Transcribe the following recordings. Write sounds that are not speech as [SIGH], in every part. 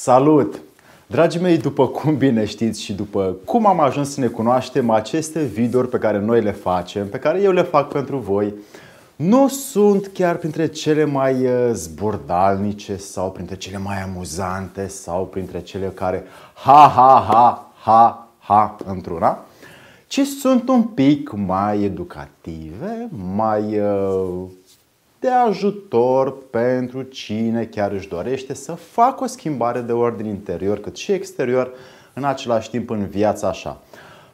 Salut! Dragii mei, după cum bine știți și după cum am ajuns să ne cunoaștem, aceste videouri pe care noi le facem, pe care eu le fac pentru voi, nu sunt chiar printre cele mai uh, zburdalnice sau printre cele mai amuzante sau printre cele care ha ha ha ha ha într-una, ci sunt un pic mai educative, mai uh, de ajutor pentru cine chiar își dorește să facă o schimbare de ordin interior cât și exterior în același timp în viața așa.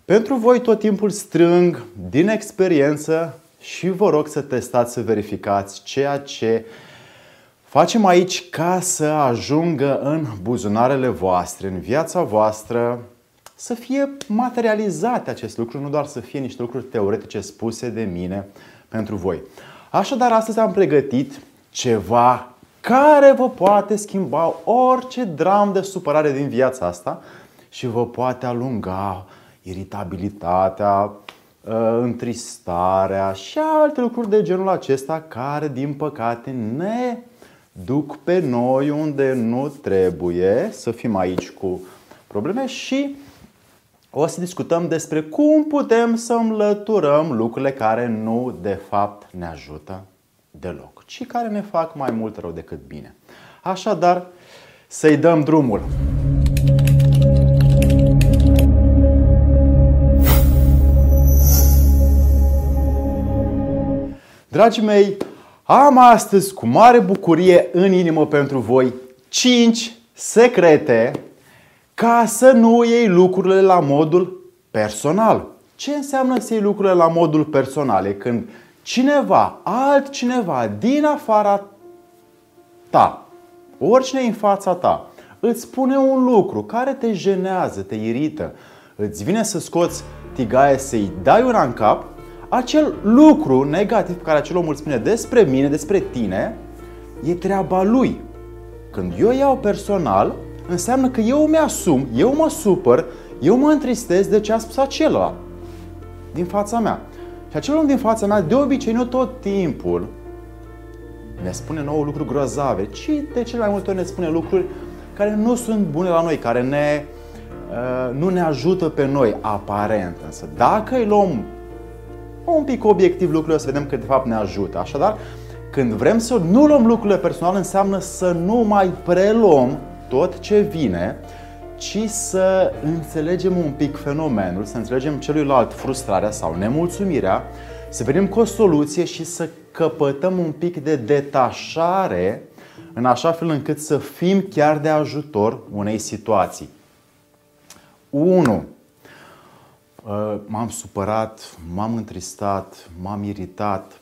Pentru voi tot timpul strâng din experiență și vă rog să testați, să verificați ceea ce facem aici ca să ajungă în buzunarele voastre, în viața voastră, să fie materializate acest lucru, nu doar să fie niște lucruri teoretice spuse de mine pentru voi. Așadar, astăzi am pregătit ceva care vă poate schimba orice dram de supărare din viața asta și vă poate alunga iritabilitatea, ă, întristarea și alte lucruri de genul acesta care, din păcate, ne duc pe noi unde nu trebuie să fim aici cu probleme și o să discutăm despre cum putem să înlăturăm lucrurile care nu de fapt ne ajută deloc, ci care ne fac mai mult rău decât bine. Așadar, să-i dăm drumul. Dragii mei, am astăzi cu mare bucurie în inimă pentru voi 5 secrete ca să nu iei lucrurile la modul personal. Ce înseamnă să iei lucrurile la modul personal? E când cineva, altcineva din afara ta, oricine în fața ta, îți spune un lucru care te jenează, te irită, îți vine să scoți tigaie să-i dai una în cap, acel lucru negativ pe care acel om îl spune despre mine, despre tine, e treaba lui. Când eu iau personal, înseamnă că eu mi-asum, eu mă supăr, eu mă întristez de ce a spus acela din fața mea. Și acel om din fața mea, de obicei, nu tot timpul ne spune nouă lucruri grozave, ci de cele mai multe ori ne spune lucruri care nu sunt bune la noi, care ne, uh, nu ne ajută pe noi, aparent. Însă dacă îi luăm un pic obiectiv lucrurile, o să vedem că de fapt ne ajută. Așadar, când vrem să nu luăm lucrurile personale, înseamnă să nu mai preluăm tot ce vine, ci să înțelegem un pic fenomenul, să înțelegem celuilalt frustrarea sau nemulțumirea, să venim cu o soluție și să căpătăm un pic de detașare în așa fel încât să fim chiar de ajutor unei situații. 1. Uh, m-am supărat, m-am întristat, m-am iritat.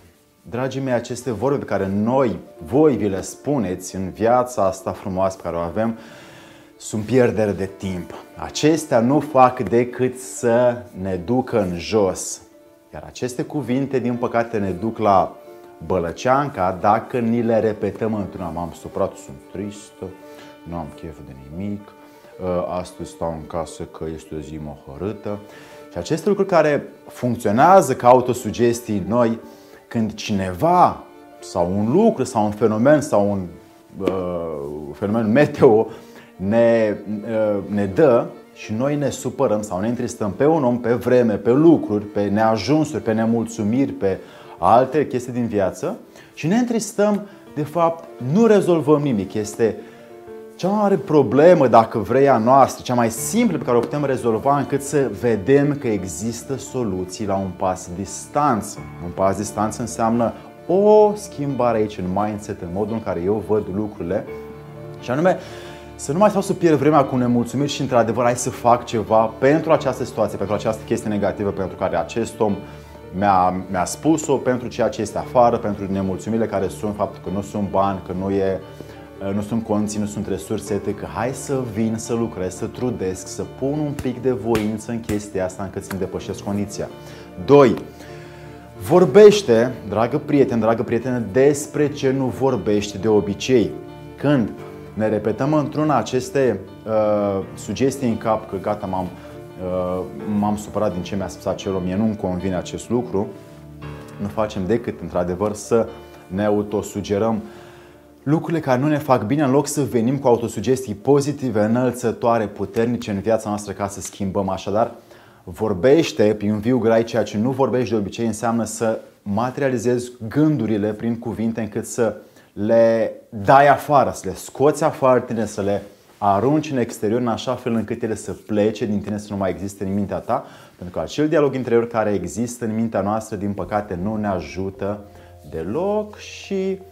Dragii mei, aceste vorbe pe care noi, voi vi le spuneți în viața asta frumoasă pe care o avem, sunt pierdere de timp. Acestea nu fac decât să ne ducă în jos. Iar aceste cuvinte, din păcate, ne duc la bălăceanca dacă ni le repetăm într-una. M-am supărat, sunt tristă, nu am chef de nimic, ă, astăzi stau în casă că este o zi mohorâtă. Și aceste lucruri care funcționează ca autosugestii noi, când cineva sau un lucru sau un fenomen sau un uh, fenomen meteo ne, uh, ne dă și noi ne supărăm sau ne întristăm pe un om, pe vreme, pe lucruri, pe neajunsuri, pe nemulțumiri, pe alte chestii din viață și ne întristăm, de fapt, nu rezolvăm nimic. Este cea mai mare problemă, dacă vrei, a noastră, cea mai simplă pe care o putem rezolva încât să vedem că există soluții la un pas distanță. Un pas distanță înseamnă o schimbare aici în mindset, în modul în care eu văd lucrurile și anume să nu mai stau să pierd vremea cu nemulțumiri și într-adevăr hai să fac ceva pentru această situație, pentru această chestie negativă pentru care acest om mi-a, mi-a spus-o, pentru ceea ce este afară, pentru nemulțumirile care sunt, faptul că nu sunt bani, că nu, e, nu sunt conții, nu sunt resurse, că hai să vin să lucrez, să trudesc, să pun un pic de voință în chestia asta încât să-mi depășesc condiția. 2. Vorbește, dragă prieten, dragă prietene, despre ce nu vorbești de obicei. Când ne repetăm într-una aceste uh, sugestii în cap că gata, m-am, uh, m-am supărat din ce mi-a spus acel om, mie nu-mi convine acest lucru, nu facem decât, într-adevăr, să ne autosugerăm lucrurile care nu ne fac bine, în loc să venim cu autosugestii pozitive, înălțătoare, puternice în viața noastră ca să schimbăm. Așadar, vorbește prin viu grai ceea ce nu vorbești de obicei înseamnă să materializezi gândurile prin cuvinte încât să le dai afară, să le scoți afară tine, să le arunci în exterior în așa fel încât ele să plece din tine, să nu mai existe în mintea ta, pentru că acel dialog interior care există în mintea noastră, din păcate, nu ne ajută deloc și uh,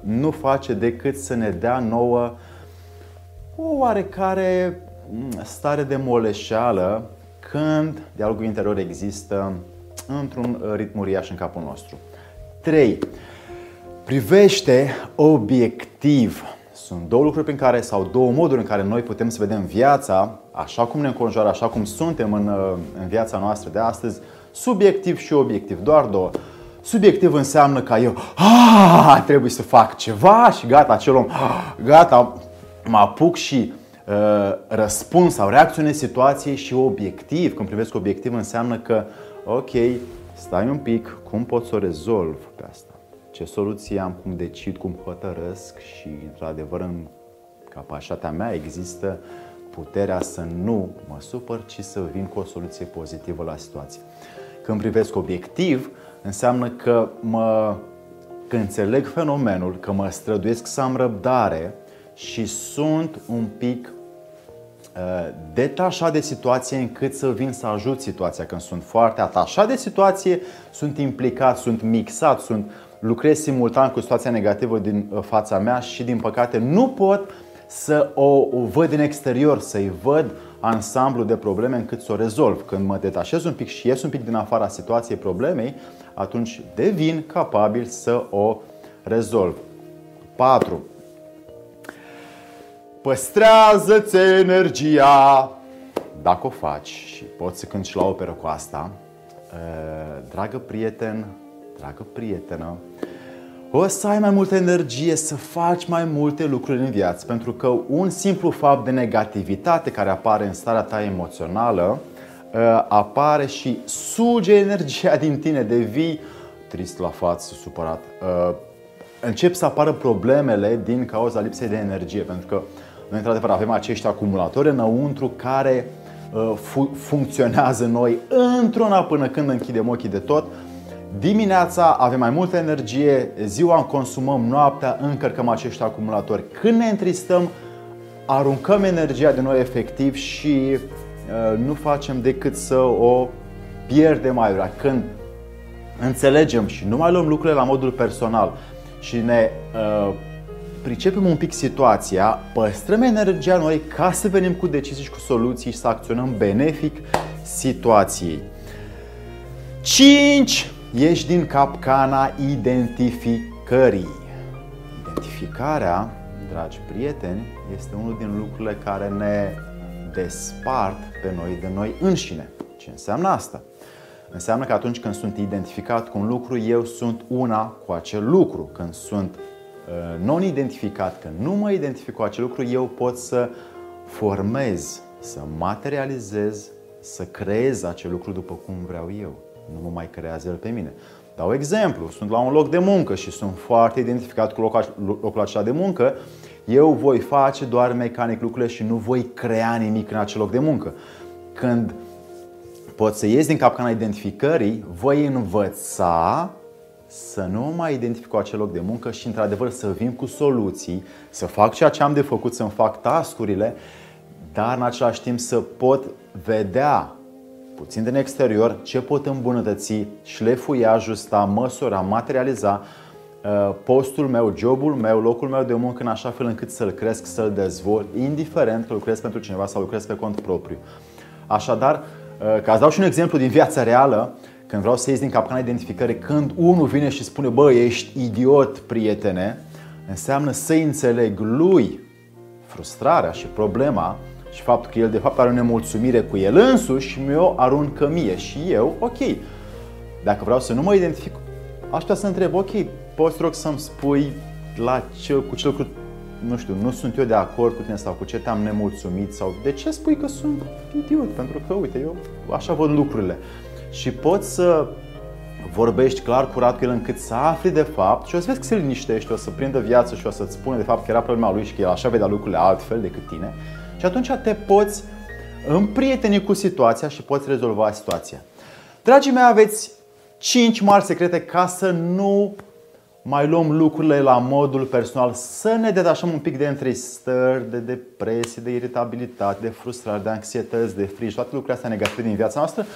nu face decât să ne dea nouă o oarecare mm, stare de moleșeală când dialogul interior există într-un ritm uriaș în capul nostru. 3. Privește obiectiv. Sunt două lucruri prin care, sau două moduri în care noi putem să vedem viața așa cum ne înconjoară, așa cum suntem în, în viața noastră de astăzi, subiectiv și obiectiv, doar două. Subiectiv înseamnă că eu ah, trebuie să fac ceva și gata, acel om, ah, gata, mă apuc și uh, răspund sau reacționez situației și obiectiv, când privesc obiectiv înseamnă că, ok, stai un pic, cum pot să o rezolv pe asta? Ce soluție am, cum decid, cum hotărăsc și, într-adevăr, în capacitatea mea există puterea să nu mă supăr, ci să vin cu o soluție pozitivă la situație. Când privesc obiectiv, înseamnă că mă că înțeleg fenomenul, că mă străduiesc să am răbdare și sunt un pic uh, detașat de situație încât să vin să ajut situația. Când sunt foarte atașat de situație, sunt implicat, sunt mixat, sunt lucrez simultan cu situația negativă din uh, fața mea și din păcate nu pot să o, o văd din exterior, să-i văd ansamblu de probleme încât să o rezolv. Când mă detașez un pic și ies un pic din afara situației problemei, atunci devin capabil să o rezolv. 4. Păstrează-ți energia dacă o faci și poți să cânti și la operă cu asta. Dragă prieten, dragă prietenă, o să ai mai multă energie să faci mai multe lucruri în viață, pentru că un simplu fapt de negativitate care apare în starea ta emoțională uh, apare și suge energia [LAUGHS] din tine, devii trist la față, supărat. Uh, încep să apară problemele din cauza lipsei de energie, pentru că noi într-adevăr avem acești acumulatori înăuntru care uh, funcționează noi într-una până când închidem ochii de tot Dimineața avem mai multă energie, ziua consumăm, noaptea încărcăm acești acumulatori. Când ne întristăm, aruncăm energia de noi efectiv și uh, nu facem decât să o pierdem mai aiurea. Când înțelegem și nu mai luăm lucrurile la modul personal și ne uh, pricepem un pic situația, păstrăm energia noi ca să venim cu decizii și cu soluții și să acționăm benefic situației. 5 Ieși din capcana identificării. Identificarea, dragi prieteni, este unul din lucrurile care ne despart pe noi de noi înșine. Ce înseamnă asta? Înseamnă că atunci când sunt identificat cu un lucru, eu sunt una cu acel lucru. Când sunt uh, non-identificat, când nu mă identific cu acel lucru, eu pot să formez, să materializez, să creez acel lucru după cum vreau eu nu mă mai creează el pe mine. Dau exemplu, sunt la un loc de muncă și sunt foarte identificat cu locul acela de muncă, eu voi face doar mecanic lucrurile și nu voi crea nimic în acel loc de muncă. Când pot să ies din capcana identificării, voi învăța să nu mai identific cu acel loc de muncă și într-adevăr să vin cu soluții, să fac ceea ce am de făcut, să-mi fac tascurile, dar în același timp să pot vedea puțin din exterior, ce pot îmbunătăți, șlefuia, ajusta, măsura, materializa uh, postul meu, jobul meu, locul meu de muncă în așa fel încât să-l cresc, să-l dezvolt, indiferent că lucrez pentru cineva sau lucrez pe cont propriu. Așadar, uh, ca să dau și un exemplu din viața reală, când vreau să ies din capcana identificării, când unul vine și spune, bă, ești idiot, prietene, înseamnă să înțeleg lui frustrarea și problema și faptul că el de fapt are o nemulțumire cu el însuși și mi-o aruncă mie și eu, ok, dacă vreau să nu mă identific, aș putea să întreb, ok, poți rog să-mi spui la ce, cu ce lucru, nu știu, nu sunt eu de acord cu tine sau cu ce te-am nemulțumit sau de ce spui că sunt idiot, pentru că, uite, eu așa văd lucrurile. Și pot să vorbești clar, curat cu el încât să afli de fapt și o să vezi că se liniștește, o să prindă viață și o să-ți spune de fapt că era problema lui și că el așa vedea lucrurile altfel decât tine și atunci te poți împrieteni cu situația și poți rezolva situația. Dragii mei, aveți 5 mari secrete ca să nu mai luăm lucrurile la modul personal, să ne detașăm un pic de întristări, de depresie, de iritabilitate, de frustrare, de anxietăți, de frici, toate lucrurile astea negative din viața noastră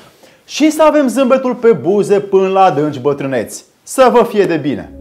și să avem zâmbetul pe buze până la adânci bătrâneți. Să vă fie de bine!